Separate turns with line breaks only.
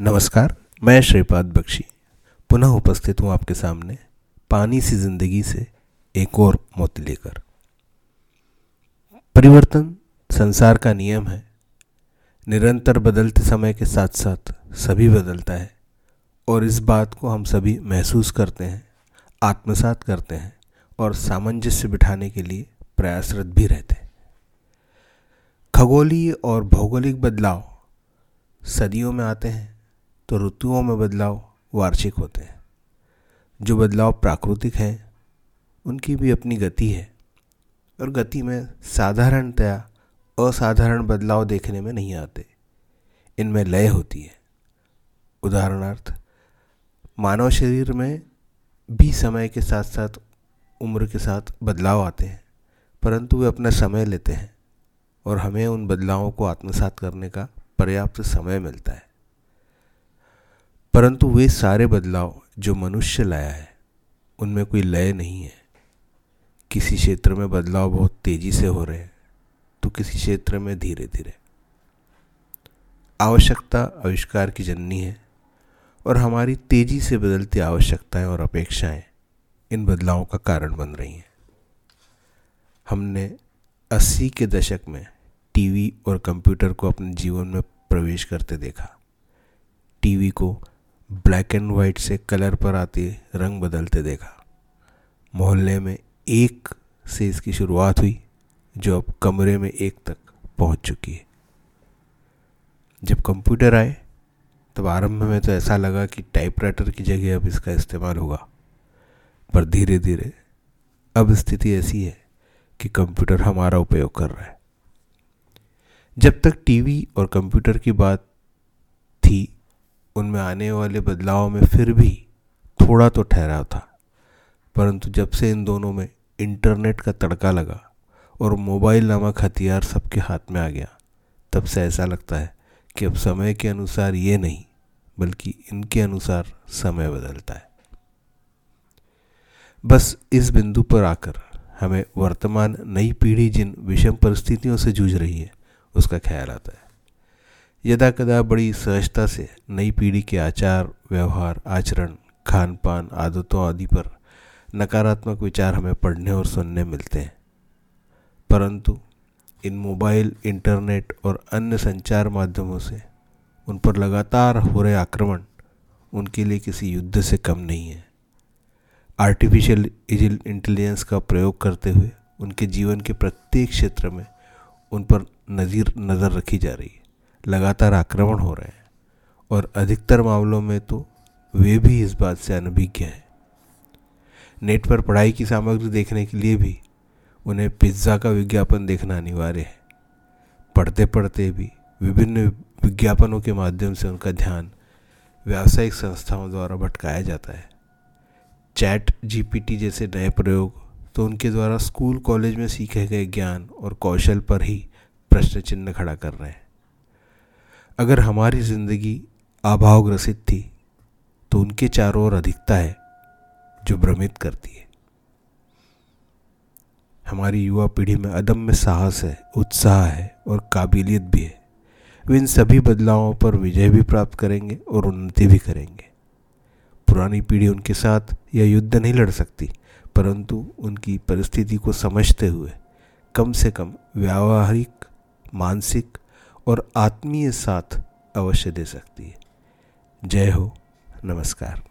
नमस्कार, मैं श्रीपाद बख्शी। पुनः उपस्थित हूँ आपके सामने पानी सी ज़िंदगी से एक और मोती लेकर। परिवर्तन संसार का नियम है। निरंतर बदलते समय के साथ साथ सभी बदलता है और इस बात को हम सभी महसूस करते हैं, आत्मसात करते हैं और सामंजस्य बिठाने के लिए प्रयासरत भी रहते हैं। खगोलीय और भौगोलिक बदलाव सदियों में आते हैं। तो ऋतुओं में बदलाव वार्षिक होते हैं। जो बदलाव प्राकृतिक हैं, उनकी भी अपनी गति है। और गति में साधारणतया असाधारण बदलाव देखने में नहीं आते। इनमें लय होती है। उदाहरणार्थ, मानव शरीर में भी समय के साथ साथ उम्र के साथ बदलाव आते हैं, परंतु वे अपना समय लेते हैं और हमें उन बदलावों को आत्मसात करने का पर्याप्त समय मिलता है। परंतु वे सारे बदलाव जो मनुष्य लाया है, उनमें कोई लय नहीं है। किसी क्षेत्र में बदलाव बहुत तेज़ी से हो रहे हैं तो किसी क्षेत्र में धीरे धीरे आवश्यकता आविष्कार की जननी है, और हमारी तेज़ी से बदलती आवश्यकताएँ और अपेक्षाएँ इन बदलावों का कारण बन रही हैं। हमने अस्सी के दशक में टीवी और कंप्यूटर को अपने जीवन में प्रवेश करते देखा। टीवी को ब्लैक एंड वाइट से कलर पर आते रंग बदलते देखा। मोहल्ले में एक से इसकी शुरुआत हुई, जो अब कमरे में एक तक पहुँच चुकी है। जब कंप्यूटर आए, तब आरंभ में तो ऐसा लगा कि टाइपराइटर की जगह अब इसका इस्तेमाल होगा। पर धीरे धीरे अब स्थिति ऐसी है कि कंप्यूटर हमारा उपयोग कर रहा है। जब तक टीवी और कंप्यूटर की बात थी उनमें आने वाले बदलाव में फिर भी थोड़ा तो ठहराव था। परंतु जब से इन दोनों में इंटरनेट का तड़का लगा और मोबाइल नामक हथियार सबके हाथ में आ गया, तब से ऐसा लगता है कि अब समय के अनुसार ये नहीं, बल्कि इनके अनुसार समय बदलता है। बस इस बिंदु पर आकर हमें वर्तमान नई पीढ़ी जिन विषम परिस्थितियों से जूझ रही है, उसका ख्याल आता है। यदा कदा बड़ी सहजता से नई पीढ़ी के आचार, व्यवहार, आचरण खान पान आदतों आदि पर नकारात्मक विचार हमें पढ़ने और सुनने मिलते हैं। परंतु इन मोबाइल, इंटरनेट और अन्य संचार माध्यमों से उन पर लगातार हो रहे आक्रमण उनके लिए किसी युद्ध से कम नहीं है। आर्टिफिशियल इंटेलिजेंस का प्रयोग करते हुए उनके जीवन के प्रत्येक क्षेत्र में उन पर नज़ीर, नज़र रखी जा रही है। लगातार आक्रमण हो रहे हैं। और अधिकतर मामलों में तो वे भी इस बात से अनभिज्ञ हैं। नेट पर पढ़ाई की सामग्री देखने के लिए भी उन्हें पिज़्ज़ा का विज्ञापन देखना अनिवार्य है। पढ़ते पढ़ते भी विभिन्न विज्ञापनों के माध्यम से उनका ध्यान व्यावसायिक संस्थाओं द्वारा भटकाया जाता है। चैट जीपीटी जैसे नए प्रयोग तो उनके द्वारा स्कूल, कॉलेज में सीखे गए ज्ञान और कौशल पर ही प्रश्न चिन्ह खड़ा कर रहे हैं। अगर हमारी ज़िंदगी अभावग्रसित थी तो उनके चारों ओर अधिकता है जो भ्रमित करती है। हमारी युवा पीढ़ी में अदम्य साहस है, उत्साह है और काबिलियत भी है। वे इन सभी बदलावों पर विजय भी प्राप्त करेंगे और उन्नति भी करेंगे। पुरानी पीढ़ी उनके साथ यह युद्ध नहीं लड़ सकती, परंतु उनकी परिस्थिति को समझते हुए कम से कम व्यावहारिक, मानसिक और आत्मीय साथ अवश्य दे सकती है। जय हो नमस्कार।